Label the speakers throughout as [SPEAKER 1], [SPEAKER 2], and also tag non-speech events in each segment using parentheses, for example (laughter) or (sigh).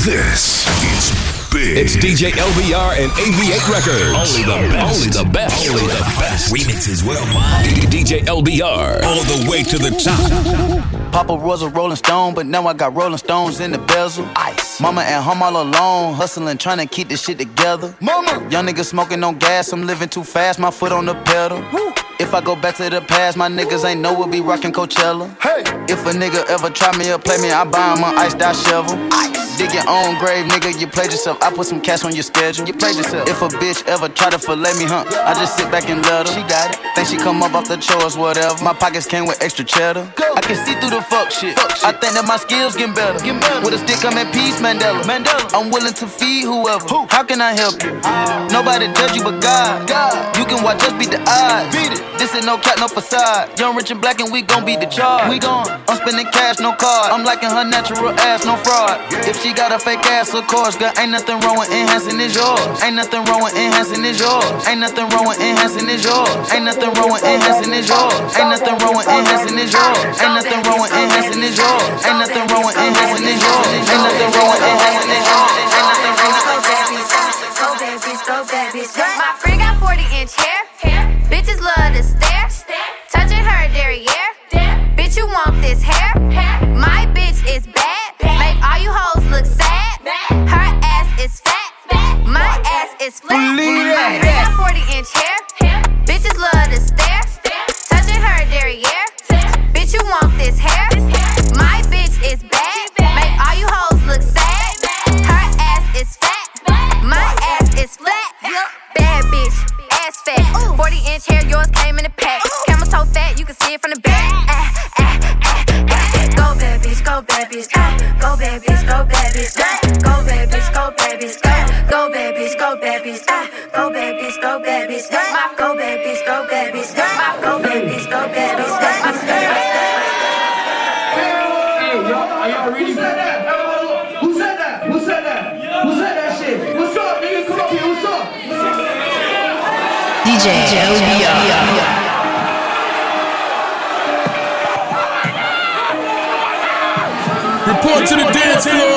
[SPEAKER 1] This is big.
[SPEAKER 2] It's DJ LBR and AV8 Records.
[SPEAKER 1] Only the best.
[SPEAKER 2] Only the best.
[SPEAKER 1] Only the best.
[SPEAKER 3] Remixes worldwide.
[SPEAKER 2] DJ LBR.
[SPEAKER 3] All the way to the top.
[SPEAKER 4] Papa was a Rolling Stone, but now I got Rolling Stones in the bezel. Ice. Mama at home all alone, hustling, trying to keep this shit together. Mama. Young niggas smoking on gas, I'm living too fast, my foot on the pedal. Woo. If I go back to the past, my niggas ain't know we'll be rocking Coachella. Hey. If a nigga ever try me or play me, I buy him an ice out shovel. Ice. Dig your own grave, nigga, you played yourself. I put some cash on your schedule. You played yourself. If a bitch ever try to fillet me, huh? I just sit back and let her. She got it. Think she come up off the chores, whatever. My pockets came with extra cheddar. Go. I can see through the fuck shit. fuck shit. I think that my skills getting better. Get better. With a stick, I'm at peace, Mandela. Mandela. I'm willing to feed whoever. Who? How can I help you? Uh, Nobody judge you but God. God. You can watch us beat the odds. Beat it. This ain't no cat, no facade. Young, rich, and black, and we gon' be the charge. We gon' I'm spending cash, no card. I'm liking her natural ass, no fraud. If she got a fake ass, of course, girl, ain't nothing wrong with enhancing is yours. Ain't nothing wrong with enhancing is yours. Ain't nothing wrong with enhancing is yours. Ain't nothing wrong with enhancing is yours. Ain't nothing wrong with enhancing is yours. Ain't nothing wrong with enhancing is yours. Ain't nothing wrong with enhancing is yours. Ain't nothing wrong with enhancing is yours. Ain't nothing wrong with enhancing is yours babies,
[SPEAKER 5] go babies, go babies. bitch. my friend got 40 inch hair. hair. Bitches love to stare. stare. Touching her derriere. Dare. Bitch, you want this hair? hair. My bitch is bad. bad. Make all you hoes look sad. Bad. Her ass is fat. Bad. My ass is flat. Believe my friend got 40 inch hair. hair. Bitches love to stare. stare. Touching her derriere. Dare. Bitch, you want this hair? Bad bitch, ass fat. 40 inch hair, yours came in a
[SPEAKER 6] Report to the dance floor.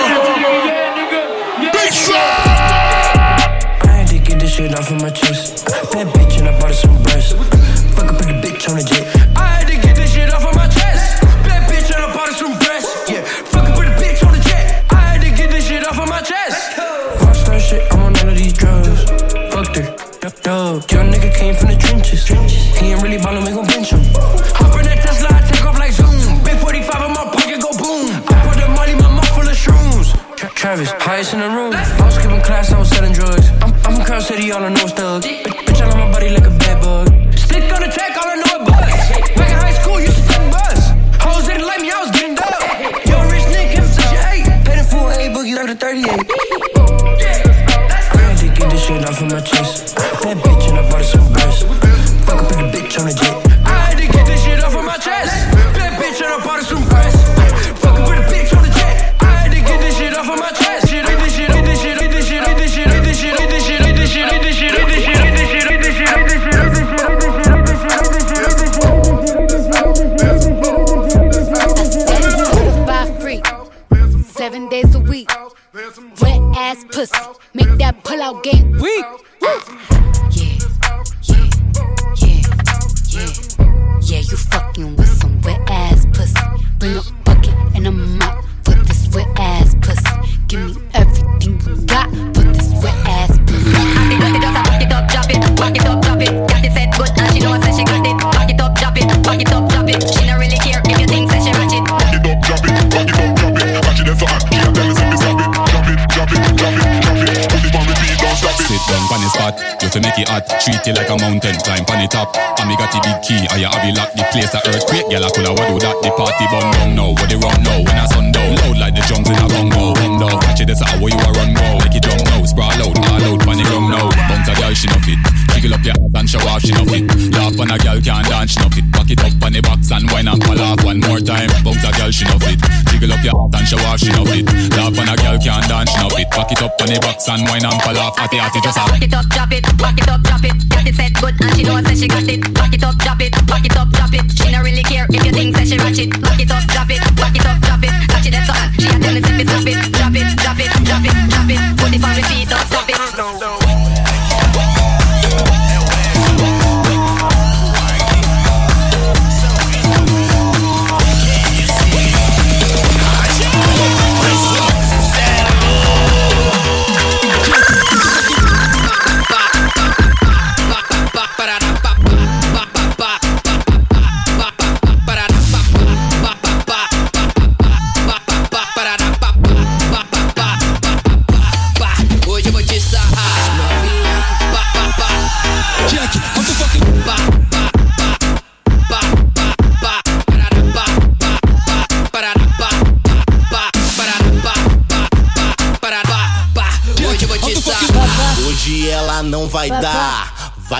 [SPEAKER 7] Treat it like a mountain, climb on the top. And me got the big key, I have it lock the place a earthquake. Girl, I coulda what do that? The party bun down now, what they run now? When I sundown, loud like the drums in a bongo. Down, catch it, that's how you a run go. Make it jump now, sprawl out, all out, the ground now. Bounce a girl, she know fit. Jiggle up your ass and show off, she know fit. Laugh on a girl can't dance, she know fit. Cock it up on the box and why not fall off one more time. Bounce a girl, she know it. Jiggle up your ass and show off, she know it. Laugh on a girl can't dance, she know it. Cock it up on the box and why not fall off. Atty atty just a.
[SPEAKER 8] Cock it up, drop it. Cock it up, drop it. Got it set good and she knows that she got it. Cock it up, drop it. Cock it up, drop it. She not really care if you think that she ratchet. Cock it up, drop it. Cock it up, drop it. Got it so hot, she a tell me to stop it, drop it, drop it, drop
[SPEAKER 9] it, drop it. Put it on repeat, don't stop it. No.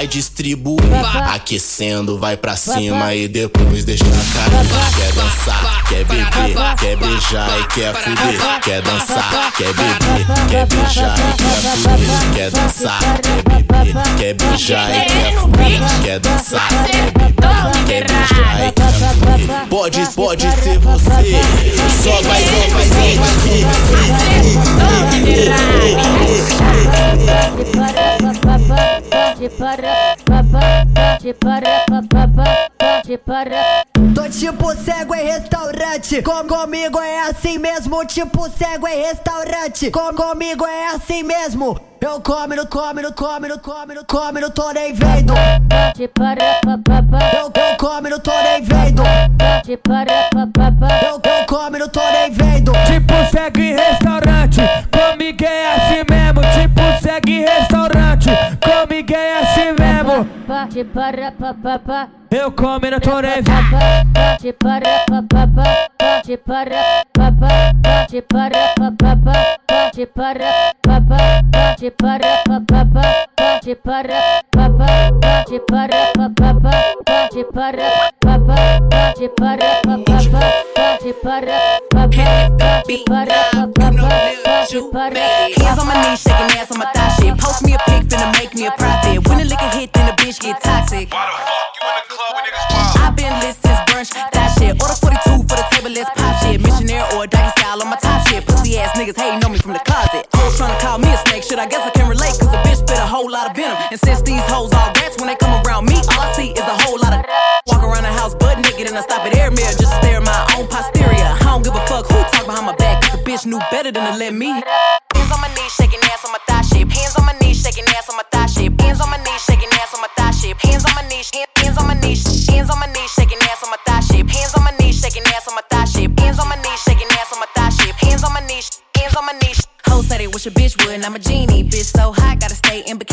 [SPEAKER 9] Vai distribuir. Aquecendo, vai pra cima e depois deixa cair. Quer dançar, quer beber, quer beijar e quer fuder. Quer dançar, quer beber, quer beijar e quer fuder. Quer dançar, quer beber, quer beijar e quer fuder. Quer dançar, quer beber, quer beijar e quer fuder. Pode, pode ser você, só vai, só vai ser aqui.
[SPEAKER 10] Tô tipo cego em restaurante. Com comigo é assim mesmo. Tipo cego em restaurante. Com comigo é assim mesmo. Eu come, no come, no come, no come, no come, não tô nem vendo. Eu, eu come, no tô nem vendo. Eu, eu come, no tô nem vendo.
[SPEAKER 11] Tipo cego em restaurante. Comigo é assim mesmo. Tipo cego em restaurante. Assim papá, te para. Eu come
[SPEAKER 12] na tua neve. Te para papá, te para papa, te para papá, te para papa, te para papá, te para papa, te para papá, te para papá, te para papá, te para papá, te para papá, te para papá. Hands on my knees, shaking ass on my thigh shit. Post me a pic, finna make knew better than to let me. Hands on my knees, shaking ass on my thigh shit. Hands on my knees, shaking ass on my thigh shit. Hands on my knees, shaking ass on my thigh shit. Hands on my knees, hands on my knees, hands on my knees, shaking ass on my thigh shit. Hands on my knees, shaking ass on my thigh shit. Hands on my knees, shaking ass on my thigh shit. Hands on my knees, hands on my knees. Hoes said they wish a bitch would, and I'm a genie. Bitch so hot, gotta stay in bikinis.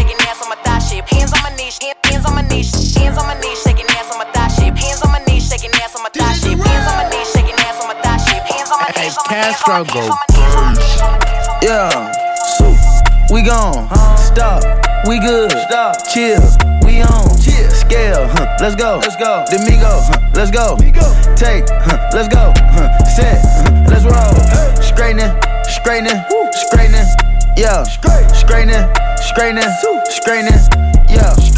[SPEAKER 12] shaking ass on my thigh shit. Hands on my knees, hands on my knees, hands on my knees, shaking ass on my thigh shit. Hands on my knees, shaking ass on my thigh shit. Hands on my knees, shaking ass on my thigh shit. Hands on my knees,
[SPEAKER 4] Castro go Yeah, so we gone. Stop, we good. Stop, chill, we on. Chill, scale, huh, let's go. Let's go. Domingo, huh, let's go. Take, huh, let's go. Huh, set, huh, let's roll. Straightening, straightening, straightening. Yeah, straightening, straightening, straightening. Yeah,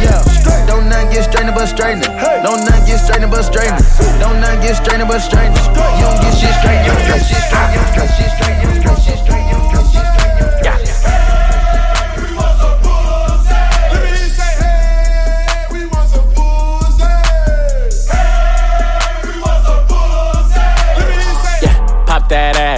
[SPEAKER 4] Yeah, don't none get straightening but straightening. Don't none get straightening but straightening. Don't none get straightening but straightening. You don't get shit straight, you don't get shit straight, you don't get shit straight, you don't get shit straight, you don't get shit straight,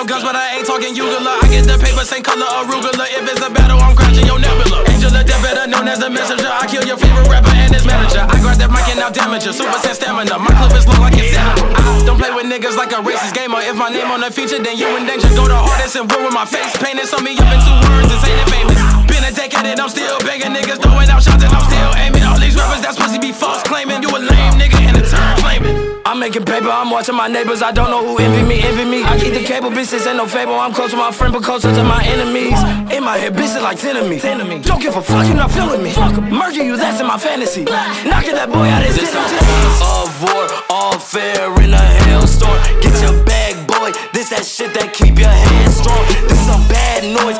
[SPEAKER 13] No guns, but I ain't talking Ugula. I get the paper, same color arugula. If it's a battle, I'm crashing your nebula. Angela Death, better known as the messenger. I kill your favorite rapper and his manager. I grab that mic and now damage you. Super sense stamina. My clip is long like it's senator. I don't play with niggas like a racist gamer. If my name on the feature, then you in danger. Go the hardest and ruin my face painted. So me up in two words, this ain't it famous. Been a decade and I'm still begging niggas, throwing out shots and I'm still aiming. All these rappers that's supposed to be false claiming. You a lame nigga and a turn claiming.
[SPEAKER 8] I'm making paper, I'm watching my neighbors. I don't know who envy me, envy me. I keep the cable, bitches ain't no fable. I'm close to my friend, but closer to my enemies. In my head, bitches like ten of me. Don't give a fuck, you're not feeling me. Fuck, murder you, that's in my fantasy. Knocking that boy out his
[SPEAKER 13] This.
[SPEAKER 8] Of war, all fair in a hailstorm. Get your bag, boy. This that shit that keep your hands strong. This some bad noise.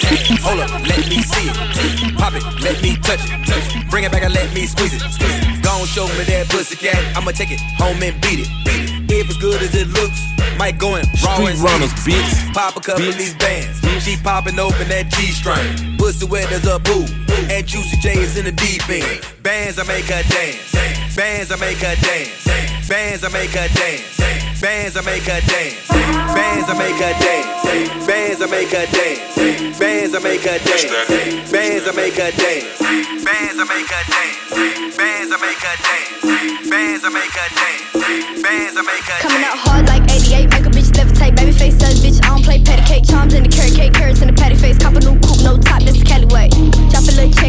[SPEAKER 14] Bitch.
[SPEAKER 15] Hold up, let me see it. Pop it, let me touch it. touch Bring it back and let me squeeze it. Gon' show me that pussy cat. I'ma take it home and beat it. If it's good as it looks, might go in raw
[SPEAKER 16] Street
[SPEAKER 15] and
[SPEAKER 16] runners,
[SPEAKER 15] sneak.
[SPEAKER 16] bitch.
[SPEAKER 15] Pop a couple of these bands. She popping open that G string. Pussy wet as a boo. And Juicy J is in the deep end. Bands I make her dance. Bands I make her dance. Bands I make her dance. Bands I make her dance. Bands I make her dance. Bands I make her dance. Bands I make her dance. Bands I make her dance. Bands I make her dance. Bands I make her dance. Bands I make her dance. Bands I make her dance.
[SPEAKER 17] Coming out hard like 88, make a bitch levitate. Baby face says, bitch, I don't play patty cake. Charms in the carrot cake, carrots in the patty face. Cop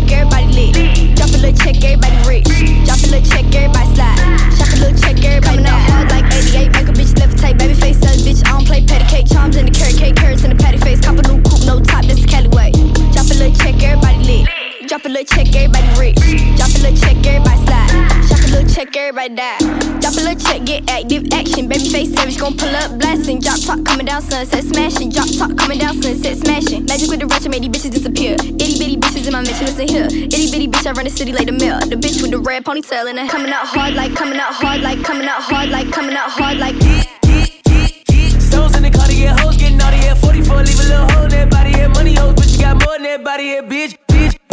[SPEAKER 17] check, everybody lit. Drop a little check, everybody rich. Drop a little check, everybody slide. Shop a little check, everybody Coming out hard like 88, make a bitch levitate. Baby face says, bitch, I don't play patty cake. Charms in the carrot cake, carrots in the patty face. Cop a new coupe, no top, this is Cali way. Drop a little check, everybody lit. Drop a little check, everybody rich. Drop a little check, everybody slide. Shop a little check, everybody die. Drop a little check, get active, action. Baby face savage, gon' pull up, blasting. Drop top coming down, sunset smashing. Drop top coming down, sunset smashing. Magic with the ratchet, made these bitches disappear. Itty bitty bitches in my mission, listen here. Itty bitty bitch, I run the city like the mill. The bitch with the red ponytail and it coming out hard like, coming out hard like, coming out hard like, coming out hard like.
[SPEAKER 18] Stones in the car to get hoes, getting naughty at 44, leave a little hole in that body, yeah, money hoes, but you got more than that body, yeah, bitch, bitch.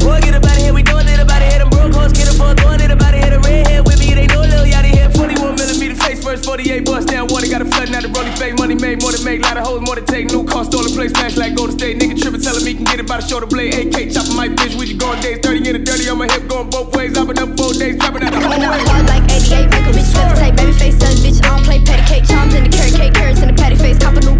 [SPEAKER 18] Boy, get about it here, we doing it about it here, them broke hoes, get it for throwing it about it the redhead with me, they know Lil Yachty head, 41 millimeter face first, 48 bust down water, got a flooding out the rolling fake, money made, more than make, lot of hoes, more than take, new car, stolen place, smash like Golden State, nigga tripping, telling me can get it by the shoulder blade, AK chopping my bitch, we just going days, 30 in the dirty on my hip, going both ways, I've been up four days, dropping out the whole
[SPEAKER 17] out
[SPEAKER 18] way.
[SPEAKER 17] hard like 88, make a bitch levitate. Baby face done, bitch, I don't play patty cake. Charms in the carrot cake, carrots in the patty face. Cop a new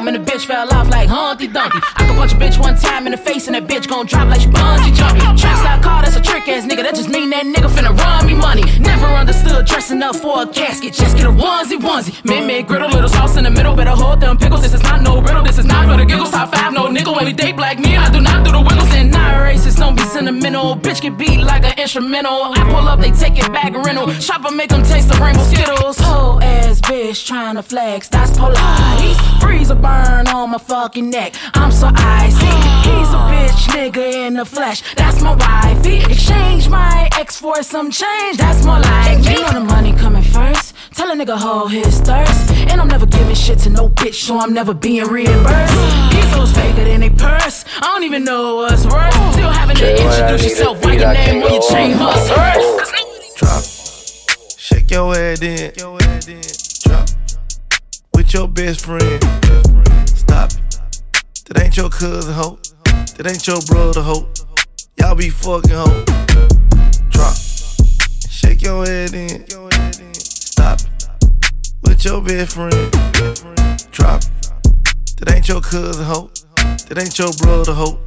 [SPEAKER 18] clout, man. The bitch fell off like Humpty Dumpty. I can punch a bitch one time in the face and that bitch gon' drop like she bungee jumping. Style car, that's a trick ass nigga. That just mean that nigga finna run me money. Never understood dressing up for a casket. Just get a onesie onesie. Mid mid griddle, little sauce in the middle. Better hold them pickles. This is not no riddle. This is not for the giggles. Top five, no nickel. When we date black me, I do not do the wiggles. And not racist, don't be sentimental. Bitch can beat like an instrumental. I pull up, they take it back rental. Shopper make them taste the rainbow skittles. Whole ass bitch trying to flex. That's Pilates. Freeze a burn on my fucking neck. I'm so icy. He's a bitch nigga in the flesh. That's my wifey. Exchange my ex for some change. That's more like me. You know the money coming first. Tell a nigga hold his thirst. And I'm never giving shit to no bitch, so I'm never being reimbursed. These hoes faker than they purse. I don't even know what's worth. Still having to introduce yourself. Write your name on your chain must hurt.
[SPEAKER 19] Drop. Shake your head in. Drop. With your best friend. Stop it. That ain't your cousin, ho. That ain't your brother, ho. Y'all be fucking, ho. Drop. Shake your head in. Stop it. With your best friend. Drop. That ain't your cousin, ho. That ain't your brother, ho.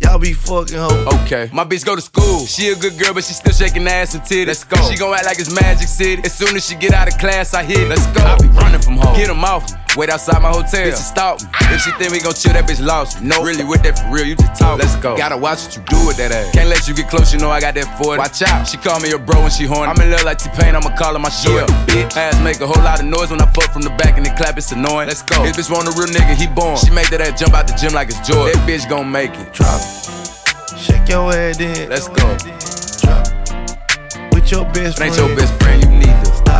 [SPEAKER 19] Y'all be fucking, ho.
[SPEAKER 20] Okay. My bitch go to school. She a good girl, but she still shaking ass and titties. Let's go. She gon' act like it's Magic City. As soon as she get out of class, I hit. Let's go. I be running from home. Get 'em off me. Wait outside my hotel. Bitch, stalk me. If she think we gon' chill, that bitch lost me. No, really with that for real, you just talk. Let's go. Gotta watch what you do with that ass. Can't let you get close, you know I got that 40. Watch out. She call me a bro when she horny. I'm in love like T-Pain, I'ma call her my shit. bitch. Ass make a whole lot of noise when I fuck from the back and the clap, it's annoying. Let's go. If This bitch want a real nigga, he born. She make that ass jump out the gym like it's joy. That bitch gon' make it.
[SPEAKER 19] Drop. Shake your head in.
[SPEAKER 20] Let's go.
[SPEAKER 19] Drop. With your best
[SPEAKER 20] That
[SPEAKER 19] friend.
[SPEAKER 20] ain't your best friend, you need to
[SPEAKER 19] Stop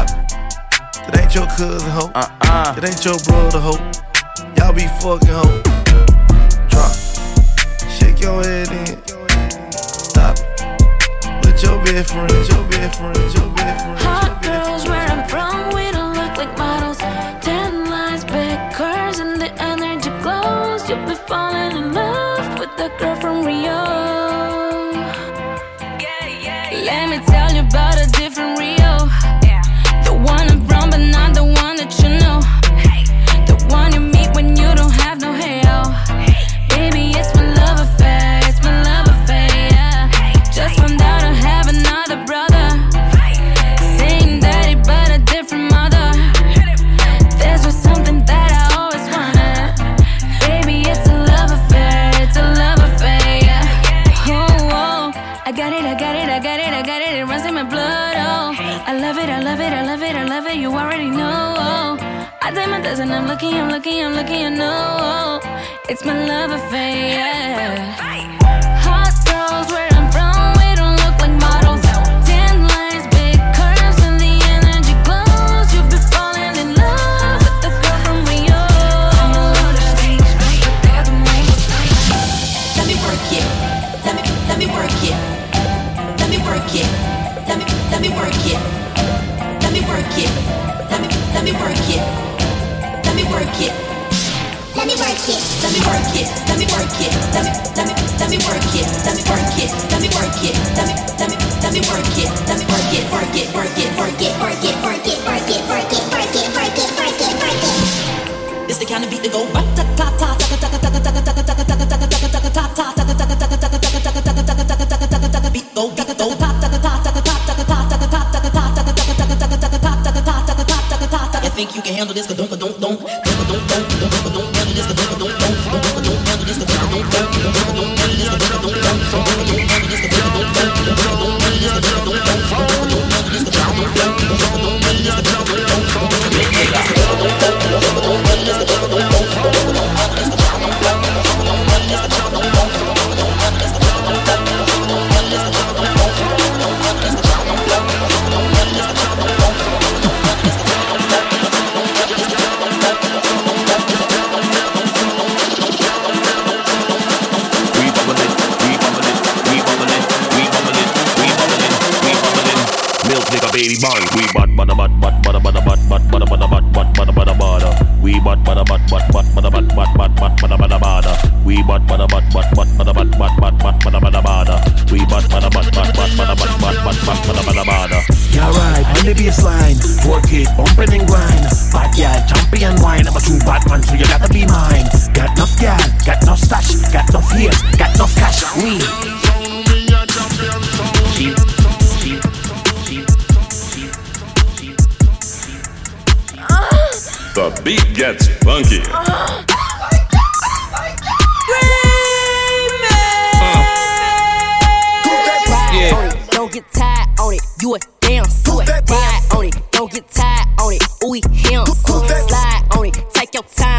[SPEAKER 19] it. That ain't your cousin, ho.
[SPEAKER 20] Uh-uh.
[SPEAKER 19] That ain't your brother, ho. Y'all be fucking, ho. Drop. Shake your head in. Stop it. With your best friend. Your best friend. Your best friend.
[SPEAKER 21] Hot girls where I'm from, It's my love affair. Yeah.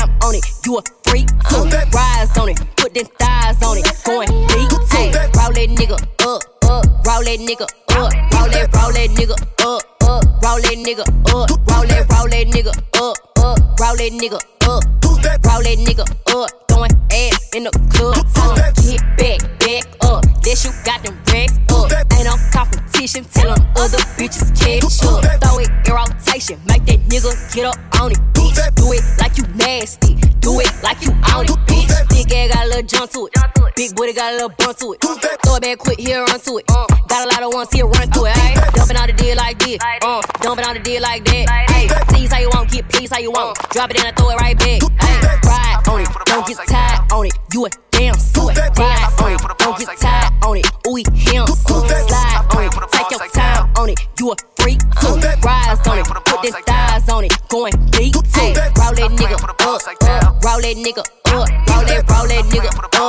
[SPEAKER 22] On it. You
[SPEAKER 23] a freak too. Rise on it, put them thighs on it. Going deep too. Roll that nigga up, up. Roll that nigga up. Roll that, roll that nigga up, up. Roll that nigga up. Roll that, roll that nigga up, up. Roll that nigga up. Roll that nigga up. Throwing ass in the club. 'em uh, get back, back up. This you got them competition. Tell them other bitches catch up. Throw it in rotation. Make that nigga get up on it, bitch. Do it like you nasty. Do it like you on it, bitch. Big ass got a little jump to it. Big booty got a little bump to it. Throw it back quick, here, run to it. Got a lot of ones here, run to it. Ayy, dumping on the deal like this. Uh, dumping on the deal like that. Ayy, tease how you want, get please how you want. Drop it in and throw it right back. Ayy, ride on it, don't get tired on it. You a damn suit. Ride on it, don't get tired on it. Ooh, him. Slide put them thighs on it. Going deep too. Roll that nigga up, up. Roll that nigga up. Roll that, roll that nigga up, up.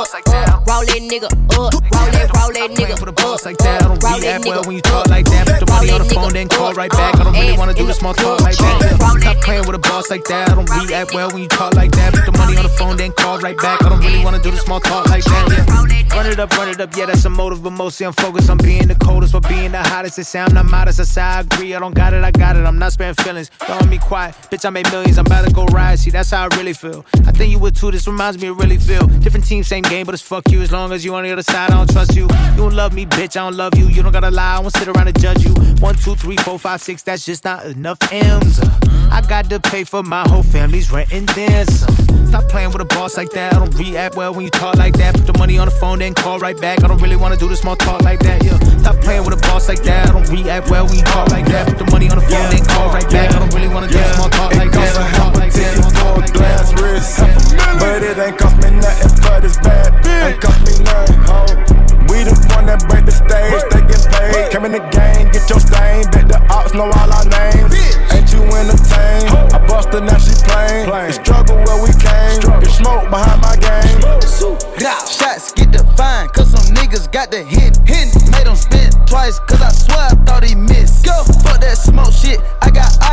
[SPEAKER 23] Roll that nigga up. Roll that, roll that nigga up.
[SPEAKER 24] Like that. I don't react well when you talk like that. Put the money on the phone, then call right back. I don't really wanna do the small talk like that. Stop playing with a boss like that. I don't react well when you talk like that. Put the money on the phone, then call right back. I don't really wanna do the small talk like that. Yeah. Run it up, run it up. Yeah, that's a motive, but mostly I'm focused on being the coldest or being the hottest. It sound I'm not modest. I say I agree. I don't got it, I got it. I'm not sparing feelings. Don't me quiet. Bitch, I made millions. I'm about to go ride. See, that's how I really feel. I think you would too. This reminds me of really feel. Different team, same game, but it's fuck you. As long as you on the other side, I don't trust you. You don't love me, bitch. I don't love you. You don't gotta lie. I won't sit around and judge you. One, two, three, four, five, six. That's just not enough M's. I got to pay for my whole family's rent and some. Stop playing with a boss like that. I don't react well when you talk like that. Put the money on the phone, then call right back. I don't really wanna do the small talk like that. Yeah. Stop playing with a boss like that. I don't react well when you talk like that. Put the money on the phone, then call right back. I don't really wanna do the small talk like that. Talk like that. Talk like.
[SPEAKER 25] But it ain't cost me nothing but it's bad. Ain't cost me nothing, ho. We the one that break the stage, they get paid. Come in the game, get your stain. Bet the ops know all our names. Ain't you entertained? I busted, now she plain. The struggle where we came. Get smoke behind my game.
[SPEAKER 4] Shots get defined, cause some niggas got the hit. hit. Made them spin twice, cause I swear I thought he missed. Go, fuck that smoke shit, I got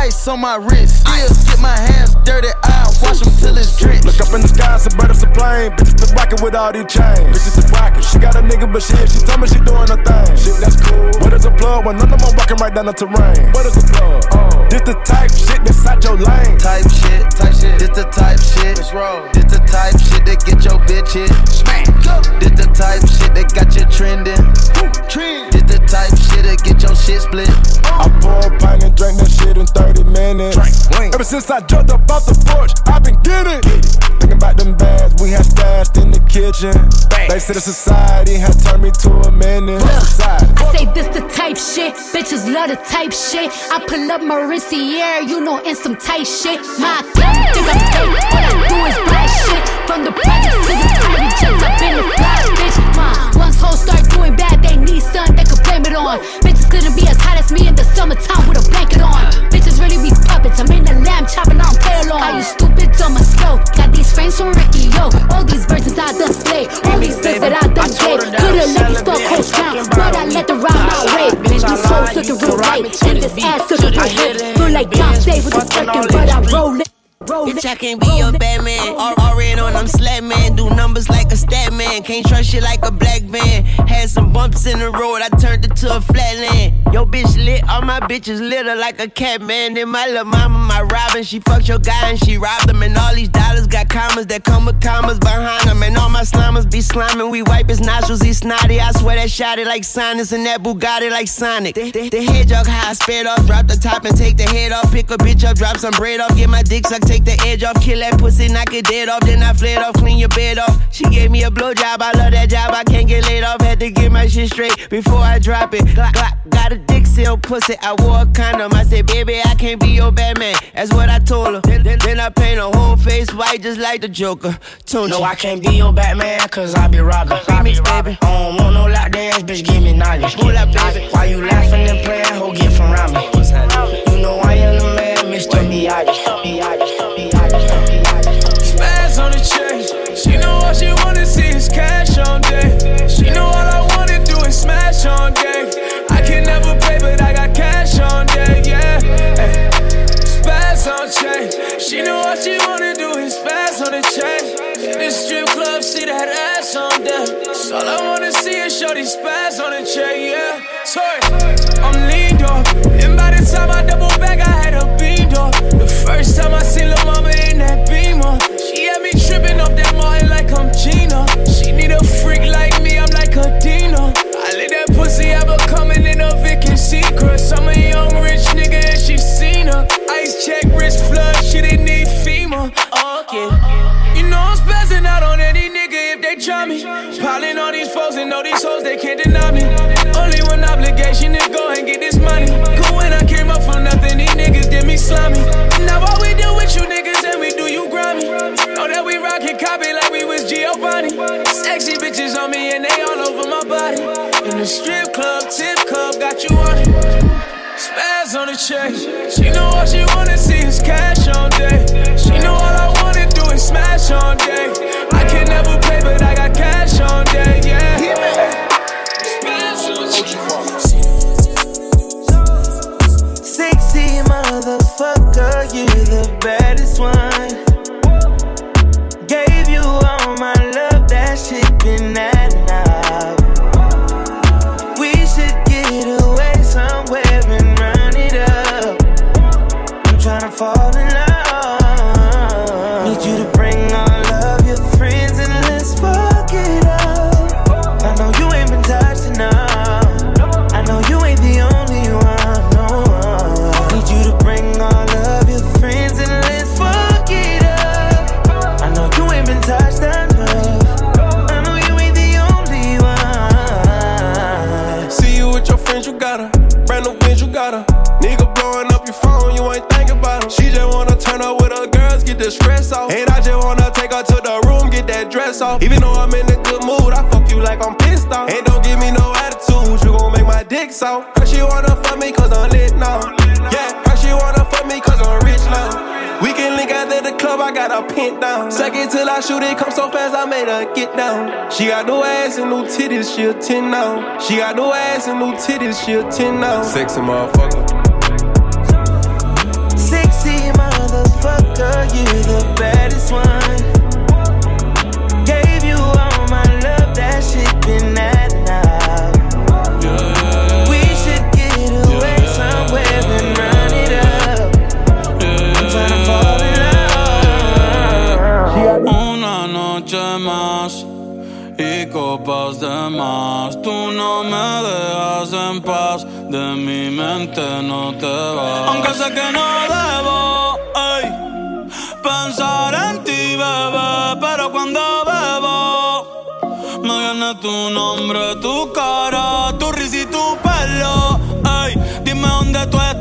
[SPEAKER 4] ice on my wrist. Still get my hands dirty, I wash them till it's drenched.
[SPEAKER 25] Look up in the sky, some birds are plane. Bitches been rockin' with all these chains. Bitches been rockin'. She got a nigga, but shit, she told me she doing her thing. Shit, that's cool. What is a plug when none of them walking right down the terrain? What is a plug? Oh. This the type shit that's out your lane.
[SPEAKER 4] Type shit, type shit. This the type shit. Let's roll. This the type shit that get your bitch hit. Smack. Go. This the type shit that got you trending. Trend. This the type shit that get your shit split.
[SPEAKER 25] I pour a pint and drink that shit in 30 minutes. Ever since I jumped up off the porch, I've been getting. Thinking about them bags we had stashed in the kitchen. They said the society has turned me to a menace.
[SPEAKER 26] I say this the type shit, bitches love the type shit. I pull up my Rinciere, you know, in some tight shit. My account think I'm fake, What I do is buy shit. From the project to the private jets, I've been a fly bitch. My once hoes start doing bad, need something they could blame it on. Bitches couldn't be as hot as me in the summertime with a blanket on. Bitches really be puppets, I'm in the lamb chopping on pale on. Are you stupid, dumb or slow? Got these frames from Ricky, yo. All these verses I done slay, all these things that I done gave. Could've let these fuck hoes down, but I let them ride my way. These hoes looking real right, and this ass looking real hip. Feel like say with the second, but I roll it.
[SPEAKER 27] Bitch, I can't be your Batman. Red on them slap man. Do numbers like a stat man. Can't trust you like a black man. Had some bumps in the road, I turned it to a flatland. Yo, bitch lit, all my bitches litter like a cat man. Then my little mama, my Robin, she fucked your guy and she robbed him. And all these dollars got commas that come with commas behind them. And all my Bahamas be sliming, we wipe his nostrils, he snotty. I swear that shot it like sinus and that Bugatti like Sonic. The, the, the hedgehog high, spit off, drop the top and take the head off. Pick a bitch up, drop some bread off, get my dick sucked, take the edge off, kill that pussy, knock it dead off. Then I fled off, clean your bed off. She gave me a blowjob, I love that job, I can't get laid off. Had to get my shit straight before I drop it. Glock, glock, got a dick seal pussy, I wore a condom. I said, baby, I can't be your Batman. That's what I told her. Then, then, then I paint her whole face white just like the Joker. Tunechi.
[SPEAKER 28] No, I can't be your Batman, cause I be robbing.
[SPEAKER 27] Remix, baby.
[SPEAKER 28] I don't want no lock dance, bitch, give me knowledge.
[SPEAKER 27] Pull up, baby.
[SPEAKER 28] Why you laughing and playing, ho, get from around me. You know I am the man, Miyagi.
[SPEAKER 29] Spaz on the chain. She know all she wanna see is cash on day. She know all I wanna do is smash on day. I can never pay, but I got cash on day, yeah. Ay. Spaz on chain. She know all she wanna do is spaz on the chain. This strip club, see that ass on there. So all I wanna see is show these spaz on the chain, yeah. Sorry, I'm leaned up. First time I seen Lil' Mama in that beamer, she had me tripping off that Martin like I'm Gina. She need a freak like me, I'm like a Dino. I let that pussy ever coming in a Vicky secret. I'm a young rich nigga and she seen her. Ice check, wrist flood, she didn't need FEMA. Uh, okay. You know I'm spazzing out on any nigga if they try me. Piling all these foes and all these hoes, they can't deny me. Only one obligation is go and get this money. Cool when I came up from nothing, these niggas did me slimy. Strip club, tip club, got you on it. Spaz on the chain. She know what she
[SPEAKER 30] off. Even though I'm in a good mood, I fuck you like I'm pissed off. And don't give me no attitude, you gon' make my dick soft. Her she wanna fuck me cause I'm lit now. Yeah, her she wanna fuck me cause I'm rich now. We can link after the club, I got her pinned down. Second till I shoot it, come so fast, I made her get down. She got no ass and no titties, she a 10 now. She got no ass and no titties, she a 10 now. Sexy motherfucker.
[SPEAKER 27] Sexy motherfucker, you the baddest one.
[SPEAKER 31] Más. Tú no me dejas en paz, de mi mente no te vas. Aunque sé que no debo ey, pensar en ti, bebé, pero cuando bebo me viene tu nombre, tu cara, tu risa y tu pelo. Ey, dime dónde tú estás,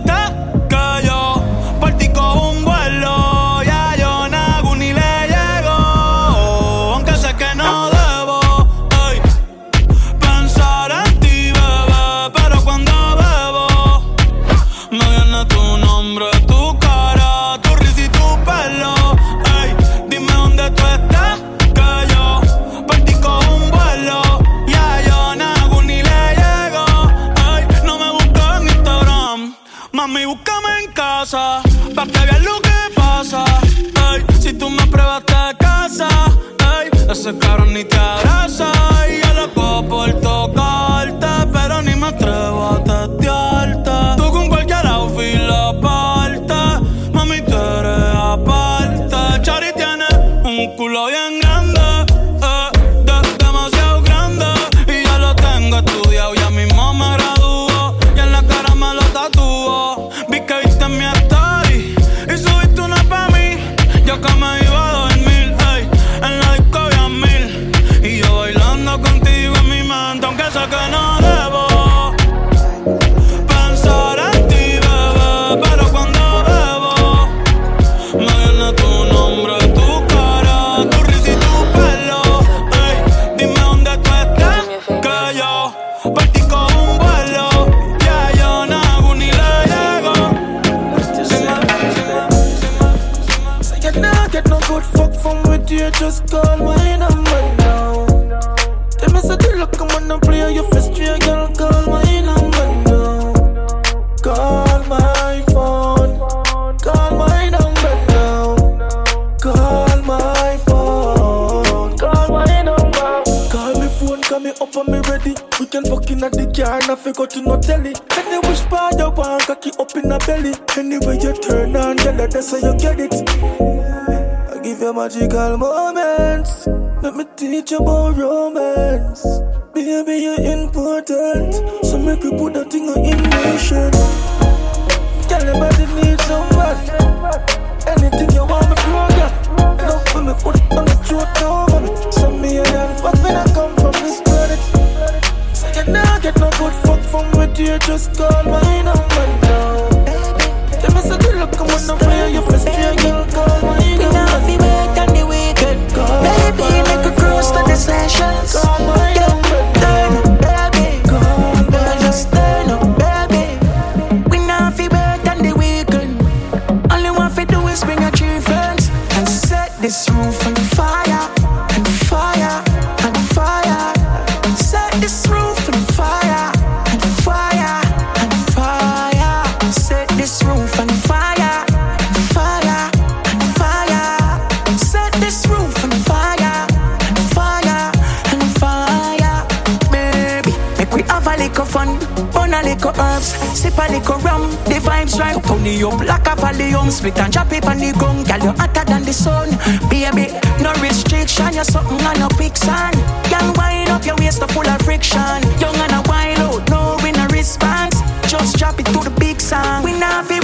[SPEAKER 32] magical moments. Let me teach you about romance. This
[SPEAKER 28] roof on fire, sip a little rum. The vibes right, it up like a volume. Split and drop it on the gun, girl you hotter than the sun. Baby, no restriction, you're something on no quicksand. Can wind up your waist full of friction. Young and a wild out, no in a response. Just drop it to the big sound. We not fi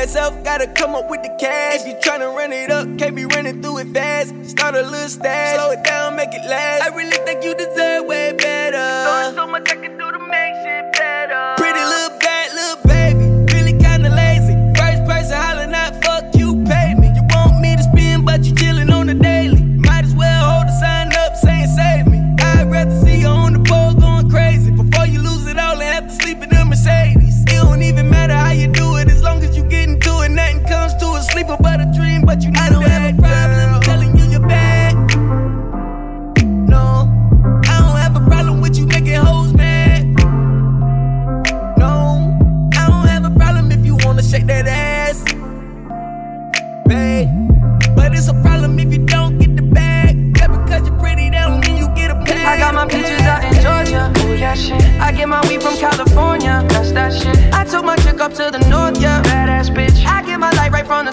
[SPEAKER 29] Itself, gotta come up with the cash. If you tryna run it up, can't be running through it fast. Start a little stash, slow it down, make it last. I really think you deserve way better. So much I can do to make shit but you I don't have a problem telling you you're bad. No, I don't have a problem with you making hoes mad. No, I don't have a problem if you wanna shake that ass, babe. But it's a problem if you don't get the bag. Just because you're pretty, that don't mean you get a bag.
[SPEAKER 5] I got my peaches out in Georgia. Oh yeah, shit. I get my weed from California. That's that shit. I took my chick up to the north, yeah. Badass bitch. I get my light right from the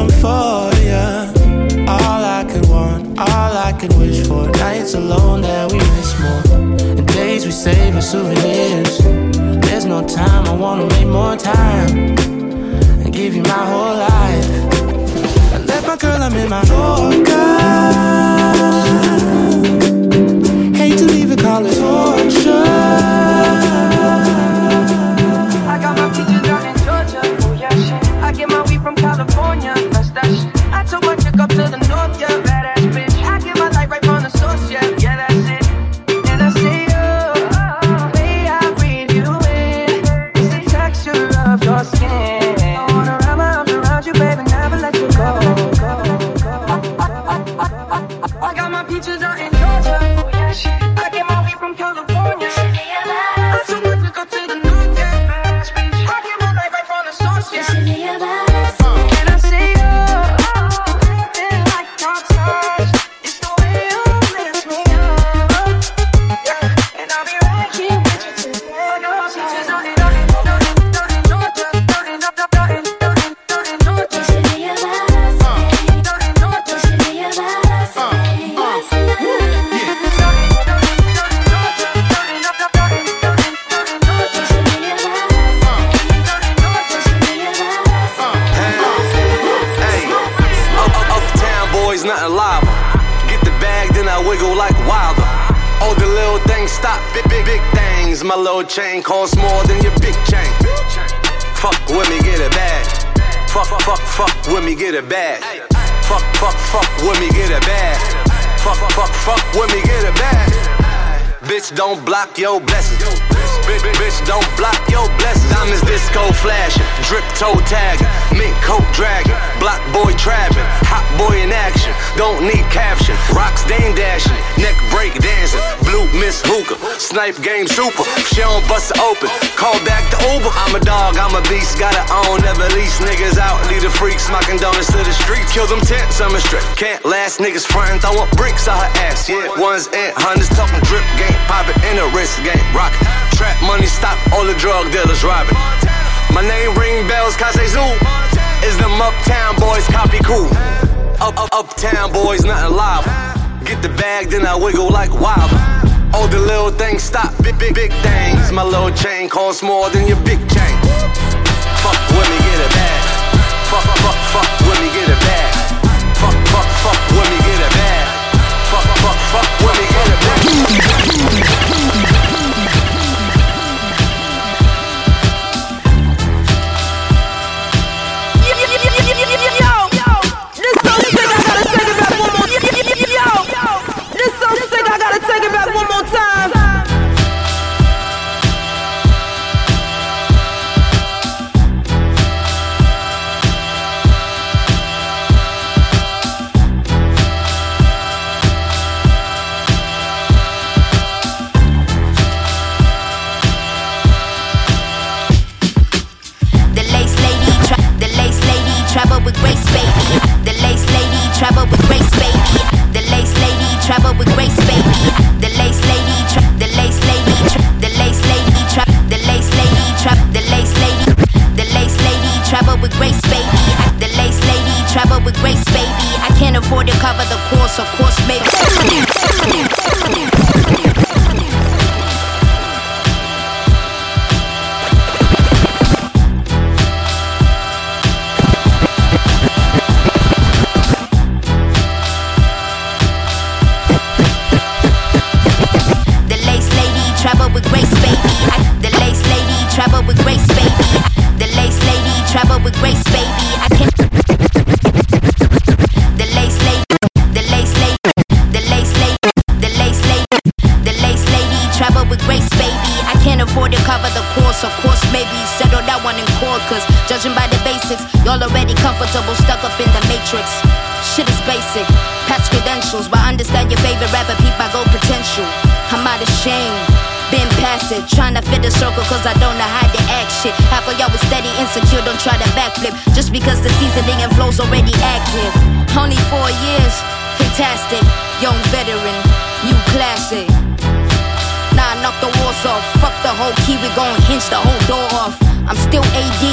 [SPEAKER 32] them for you. All I could want, all I could wish for. Nights alone
[SPEAKER 33] that we miss more. And days we save as souvenirs. There's no time, I wanna make more time. And give you my whole life. I left my girl, I'm in
[SPEAKER 32] my Yorker. Bitch, don't block your blessings. Bitch, bitch, don't block your blessings. Diamonds disco flashing, drip toe tagging, mink coat dragging, block boy trapping, hot boy in action. Don't need caption. Rocks dame dashing, neck break dancing, blue miss hookah, snipe game super. She don't bust it open, call back the Uber. I'm a dog, I'm a beast, gotta own, never lease niggas out. Lead the freaks, smocking donuts to the street. Kill them tents, I'm a strip. Can't last niggas frontin', throwing bricks out her ass. Yeah, ones and hundreds talking drip game, poppin' in a wrist game, rockin'. Trap money stop all the drug dealers robbing. My name ring bells, Kase Zoo. Is them uptown boys copy cool? Up, up, uptown boys, nothing live. Get the bag, then I wiggle like wild. All the little things stop, big, big, big things. My little chain costs more than your big chain. Fuck with me, get it bag. Fuck, fuck, fuck with me, get it bag. Fuck, fuck, fuck with me, get it bag. Fuck, fuck, fuck with me, get it bag.
[SPEAKER 34] The lace lady, the lace lady, travel with grace, baby. The lace lady, travel with grace, baby. The lace lady, travel with grace, baby. Grace, baby. I can't afford to cover the course, of course, maybe. Been past it, trying to fit the circle cause I don't know how to act shit. Half of y'all was steady, insecure, don't try to backflip. Just because the seasoning and flow's already active. Only four years, fantastic. Young veteran, new classic. Nah, knock the walls off. Fuck the whole key, we gon' hinge the whole door off. I'm still AD,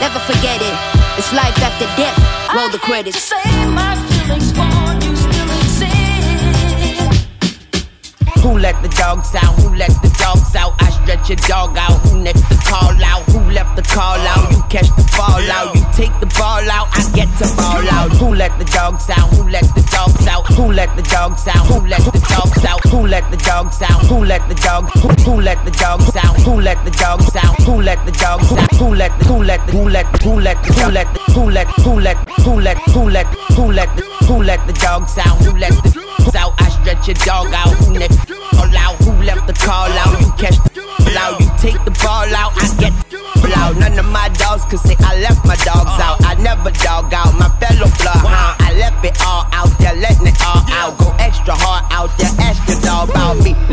[SPEAKER 34] never forget it. It's life after death, roll the credits.
[SPEAKER 33] Say my feelings for you still exist.
[SPEAKER 35] Who let the dogs out? Who let the dogs out? I Stretch your dog out. Who next to call out? Who left
[SPEAKER 27] the call out?
[SPEAKER 25] You
[SPEAKER 27] catch the ball out. You take the ball out. I get to ball out. Who let the dogs out? Who let the dogs out? Who let the dogs out? Who let the dogs out? Who let the dogs out? Who let the dog? Who let the dogs out? Who let the dogs out? Who let the dogs out? Who let the who let the who let the who let the who let the who let who let who let who let who let who let the dogs out? Who let the out? I stretch your dog out. Who next? Call out. Who left the call out? You catch the take out. I get out. None of my dogs could say I left my dogs uh. out. I never dog out my fellow bloodhound. I left it all out there, letting it all out. Go extra hard out there, ask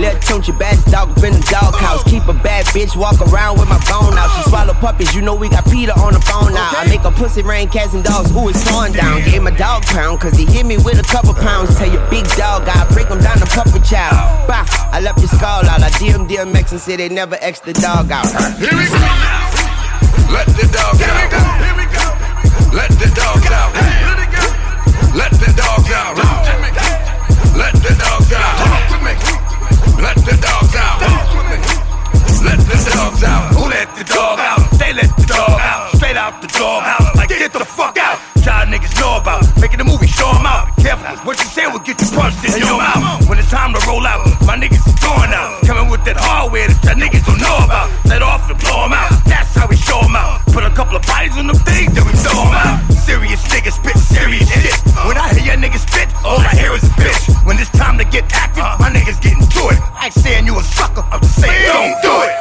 [SPEAKER 27] your dog about me. Little Tunechi, bad dog in the doghouse. Keep a bad bitch, walk around with my phone out. She swallow puppies, you know we got Peter on the phone now. I make a pussy rain, cats and dogs, ooh, it's torn down. Gave my dog pound, cause he hit me with a couple pounds. Tell your big dog, I break him down to puppy child. Bah, I left your skull out. I DM DMX and say they never X the dog out.
[SPEAKER 36] Here we go. Let the dog
[SPEAKER 37] Here we
[SPEAKER 36] out.
[SPEAKER 37] go. Here we go.
[SPEAKER 36] Let the dog out.
[SPEAKER 37] Let it go.
[SPEAKER 36] Let the dogs out. Let the dogs out. Let the dogs out. Let the dogs out.
[SPEAKER 37] Who let the dog out? They let the dog out. Straight out the dog house. Like get the fuck out. Child niggas know about time to get active, my niggas getting to it. I ain't saying you a sucker, I'm just saying don't do it.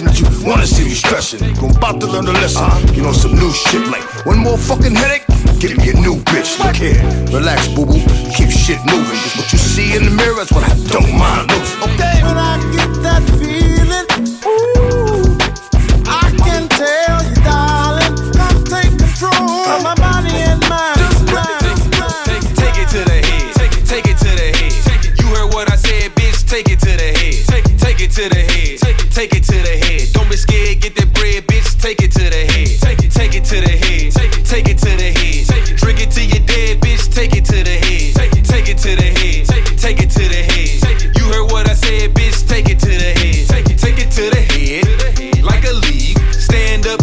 [SPEAKER 37] Impression that you wanna see me stressing. Gon' about to learn a lesson. You know, some new shit like one more fucking headache.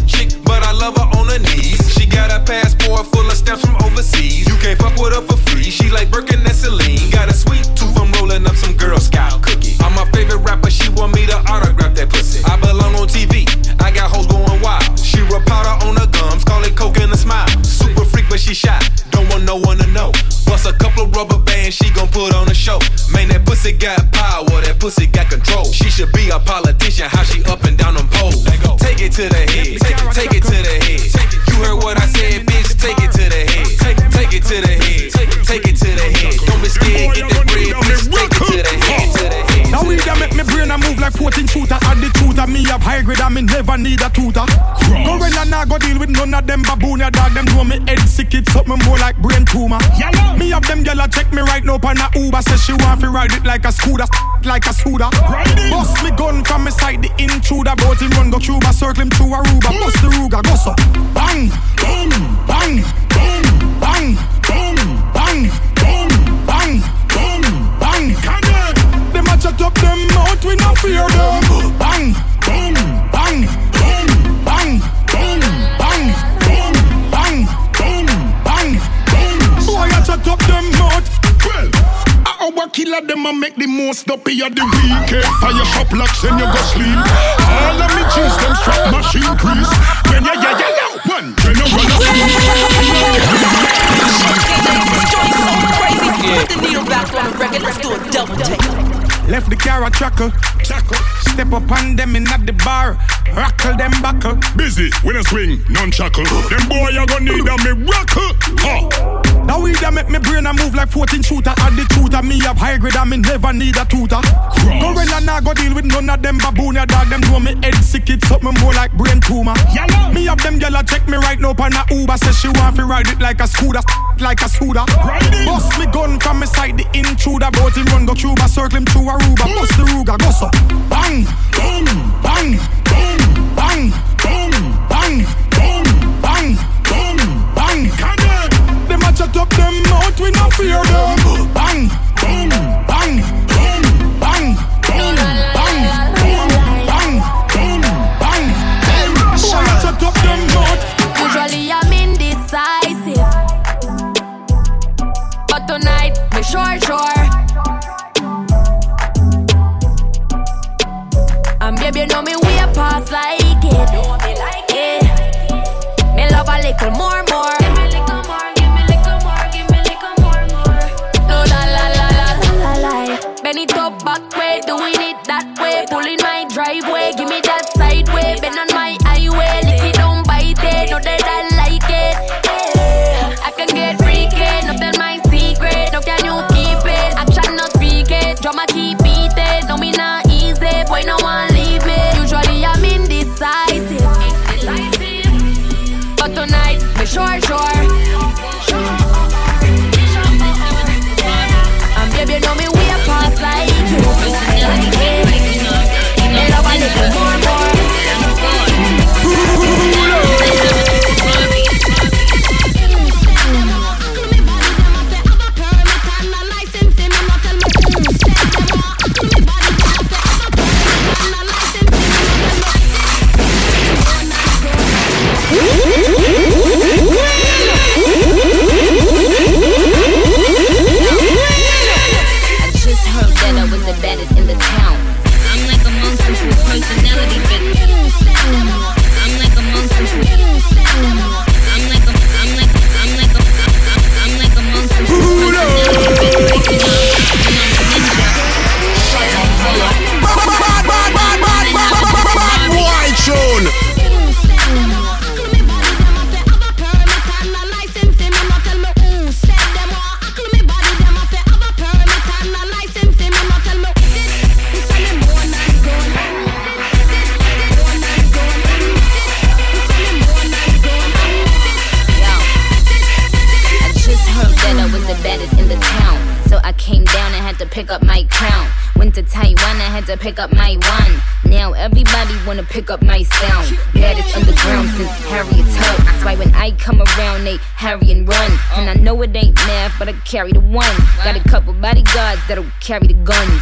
[SPEAKER 29] Chick, but I love her on her knees. She got a passport full of stamps from overseas. You can't fuck with her for free. She like Birkin and Celine. Got a sweet tooth from rolling up some Girl Scout cookie. I'm my favorite rapper. She want me to autograph that pussy. I belong on TV. I got hoes going wild. She rub powder on her gums, call it coke and a smile. Super freak, but she shy. Don't want no one to know. Bust a couple of rubber bands, she gon' put on a show. Man, that pussy got power, that pussy got control. She should be a politician,
[SPEAKER 35] Something more like brain tumor. Yellow. Me of them gyal check me right now on a Uber. Says she want to ride it like a scooter, (laughs) like a scooter. Bust me gun from me side, the intruder. Bout him run go Cuba, circle him through Aruba. Mm. Bust the Ruger. go so. Bang, boom, bang, boom, bang, boom, bang, boom, bang,
[SPEAKER 21] boom, bang. Them a chat up them out. we no fear them. Most up of the weekend Fire shop locks and you go sleep All of me cheese them strap machine crease When you yeah yeah yeah one general
[SPEAKER 12] Yeah. The needle back on the record, let's do a double take.
[SPEAKER 21] Left the car a chuckle, chuckle. Step up on them in at the bar, rockle them buckle.
[SPEAKER 38] Busy when I swing, non chuckle. Them boy you gonna need a miracle. Huh.
[SPEAKER 21] Make me brain a move like 14 shooter. Add the tutor, me have high grade and me never need a tutor. Gorilla nah go deal with none of them baboon ya dog. Them know me head sick, it's something more like brain tumor. Yellow. Me have them gyal check me right now on a Uber. Say she want to ride it like a scooter, (laughs) like a scooter. Bust me gun from me side, the intruder. Bout him run go Cuba, circle him through Aruba. Mm. Bust the Ruger, go so Bang, bang, bang, bang, bang, bang, bang, bang, chat up them mouth, we no fear them. Bang, bang, bang,
[SPEAKER 35] carry the guns.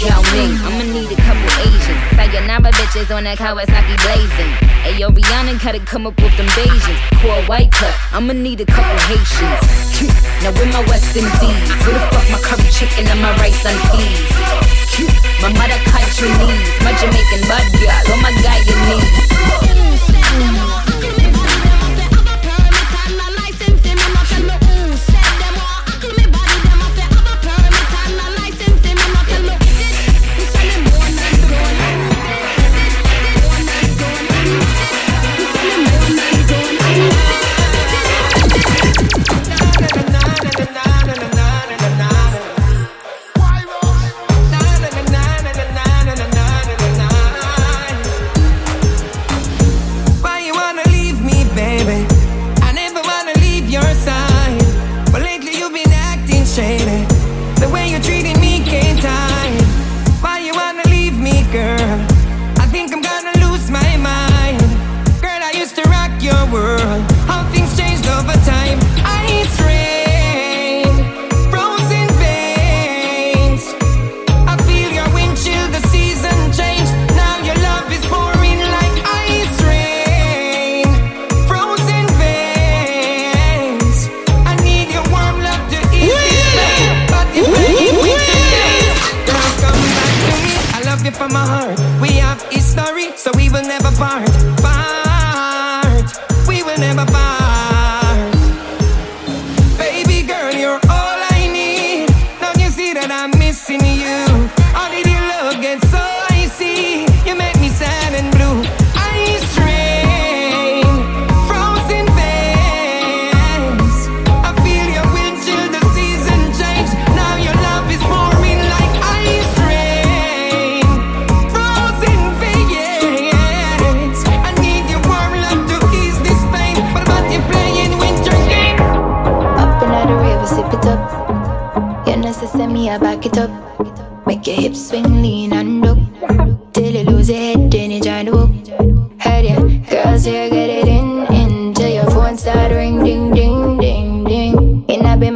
[SPEAKER 35] Yao Ming, I'ma need a couple Asians. Sayonara bitches on that Kawasaki blazing. Ayo, Rihanna gotta come up with them Bajans. Pour a white cup, I'ma need a couple Haitians. (laughs) Now with my West Indies, where the fuck my curry chicken and my rice and peas? (laughs) My mother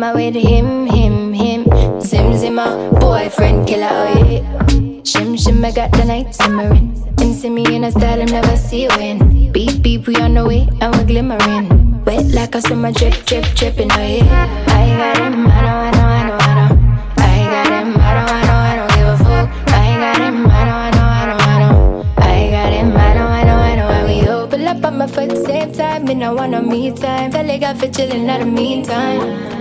[SPEAKER 39] And I
[SPEAKER 40] be my him, him, him. Zim, zim, my boyfriend killer, oh yeah. Shim, shim, I got the night simmering. Him see me in a style, him never see in. Beep, beep, we on the way, and we glimmering. Wet like a summer drip, drip, dripping, oh yeah. I got him, I know, I know, I know, I know. I got him, I don't, I know, I don't give a fuck. I got him, I know, I know, I know, I know. I got him, I know, I know, I know. And we open up on my foot same time. Me no want no me time. Feel like I fit chillin' at the meantime.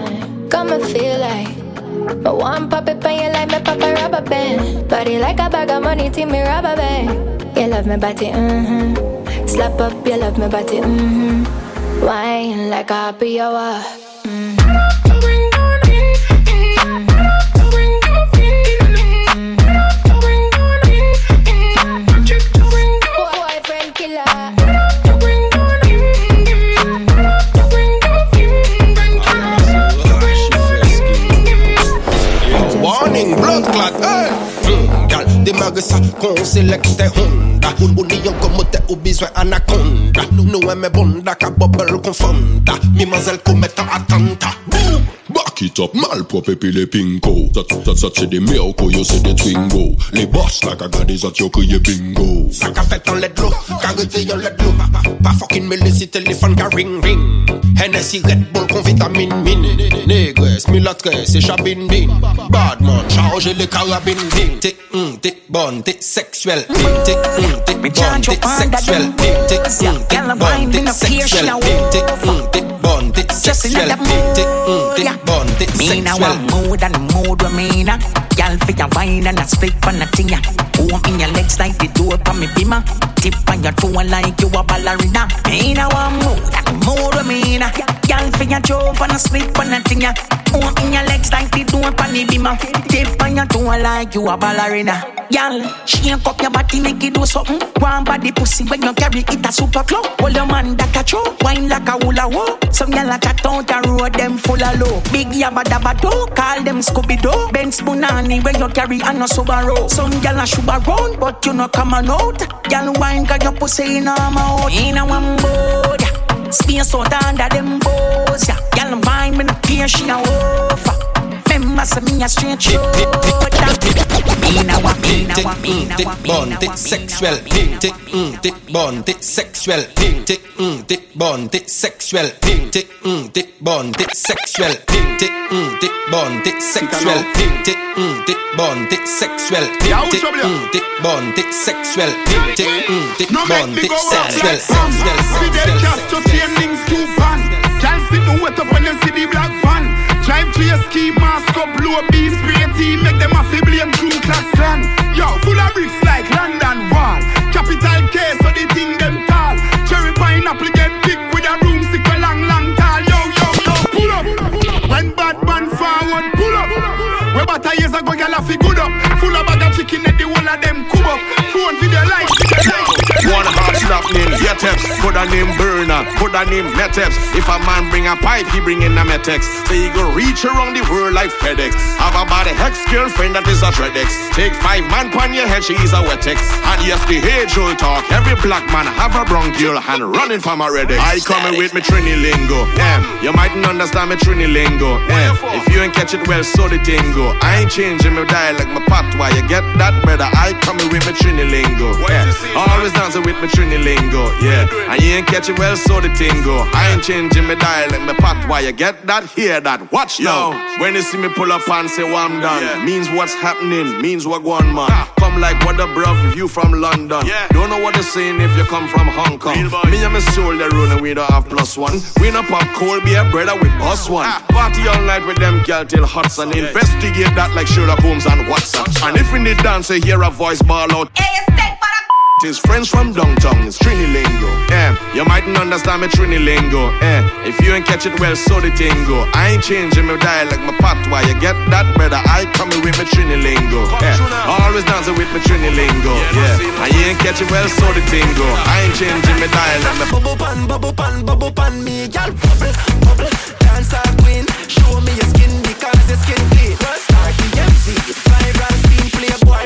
[SPEAKER 40] Come and feel like. But one it on you like me pop a rubber band. Body like a bag of money, team me rubber band. You love me body, mm-hmm. Slap up, you love me body, mm-hmm. Wine like a happy hour.
[SPEAKER 41] Démarre ça, qu'on sélecte Honda. Ou lion comme t'es besoin anaconda. Nous aimons bonda, ka bubble confonda Mimazelle commettant attentat Boom!
[SPEAKER 38] Back it up, malpropre puis les pinko Ça, ça, ça c'est des miracles, yo c'est des twingo. Les boss la gaga des autres, yo crié bingo.
[SPEAKER 41] Ça qu'a fait en let l'eau, carité en let l'eau Pas fucking mêlé si téléphone qu'a ring ring. Hennessy Red Bull con vitamine mine Négresse, mulâtresse et chabine bin Badman, chargez les carabines bin. T'es, hum, t'es bonne, t'es sexuelle T'es, t'es, hum, t'es bonne, t'es sexuelle T'es, t'es, hum, t'es bonne, t'es sexuelle T'es, t'es, hum, t'es bonne, t'es sexuelle T'es, t'es, hum, mm, t'es bonne, t'es
[SPEAKER 28] Me now want more than mood with me now. Y'all for your wine and a split on a thing. Home in your legs like the door for me bimmer. Tip on your toe like you a ballerina. Me now want more than mood with me now. Y'all for your jump and a split on a thing. Home in your legs like the door for me bimmer. Tip on your toe like you a ballerina. Y'all shake up your body make it do something. One body pussy when you carry it a super club. Hold your man that a throw. Wine like a hula hoop. Some y'all a chat out the road them full of low. Big yabba dabba do. Call them Scooby Doo. Benz When you carry and no Subaru. Some y'all a shuba round but you no come on out. Y'all wine got your pussy in a mouth. In a one board. yeah. Space out under them bows. yeah. Y'all wine me no care she a offer. Remember say me a straight shot. Me now a me now a me now
[SPEAKER 41] T'es
[SPEAKER 28] a me
[SPEAKER 41] bonne,
[SPEAKER 28] now
[SPEAKER 41] t'es
[SPEAKER 28] a
[SPEAKER 41] sexuelle T'es, hum, t'es bonne, t'es sexuelle T'es, hum, t'es bonne, t'es sexuelle T'es, hum, t'es bonne, t'es sexuelle T'es, hum, t'es bonne, t'es sexuelle T'es, hum, t'es bonne, t'es sexuelle T'es, hum, t'es bonne, t'es sexuelle T'es, hum, t'es
[SPEAKER 35] No make
[SPEAKER 41] bonne,
[SPEAKER 35] me
[SPEAKER 41] t'es
[SPEAKER 35] go out
[SPEAKER 41] sexuelle
[SPEAKER 35] like some Fidel Castro chain links too pan Can't sit no wet up when you see the black van Drive to your ski mask up, blow beast spray team Make them a blame Ku Klux Klan Yo, full of bricks like London Wall. Capital K, so the thing them tall. Cherry pineapple get big with a broomstick a long, long tall. Yo, yo, yo, pull up. When bad man forward, pull up. We better years ago, gyal a fi good up. Full of bag of chicken and the whole of them cub up. Phone
[SPEAKER 15] One heart snap name Yeteps, put a name burner, put a name Meteps. If a man bring a pipe, he bring in a Metex. So he go reach around the world like FedEx. Have a body hex girlfriend that is a Dreadex. Take five man pon your head, she is a Wetex. And yes, the age old talk. Every black man have a bronchial and running from a Redex. I coming with me Trini lingo. Yeah, you mightn't understand me Trini lingo. Yeah, if you ain't catch it well, so the tingo. I ain't changing my dialect, my patois. You get that, better. I coming with me Trini lingo. Yeah, always dancing with me Trini lingo. Yeah, and you ain't catching well, so the thing go. I ain't changing my dialect, my path. Why you get that? Hear that? Watch now. When you see me pull up and say, well, I'm done, means what's happening, means what going man. Come like what the bruv if you from London. Yeah. Don't know what they're saying if you come from Hong Kong. Me and my soul, they rolling, we don't have plus one. We no pop cold beer, brother, with bus one. Ah. Party all night with them girl till Hudson. Investigate that like Sherlock Holmes and Watson. And if we need dance, you hear a voice ball out. His friends from downtown, it's Trini lingo. Yeah, you mightn't understand me Trini lingo. Yeah, if you ain't catch it well, so the tingo. I ain't changing my dialect, my patois. You get that, brother? I coming with my Trini lingo. Yeah, eh, always dancing with my Trini lingo. Yeah, and you ain't catch it well, so the tingo. I ain't changing my dialect. My
[SPEAKER 41] Bubble pan, bubble pan, bubble pan me, girl. Bubble, bubble, dance a queen. Show me your skin because your skin clean. First start the MC, vibrant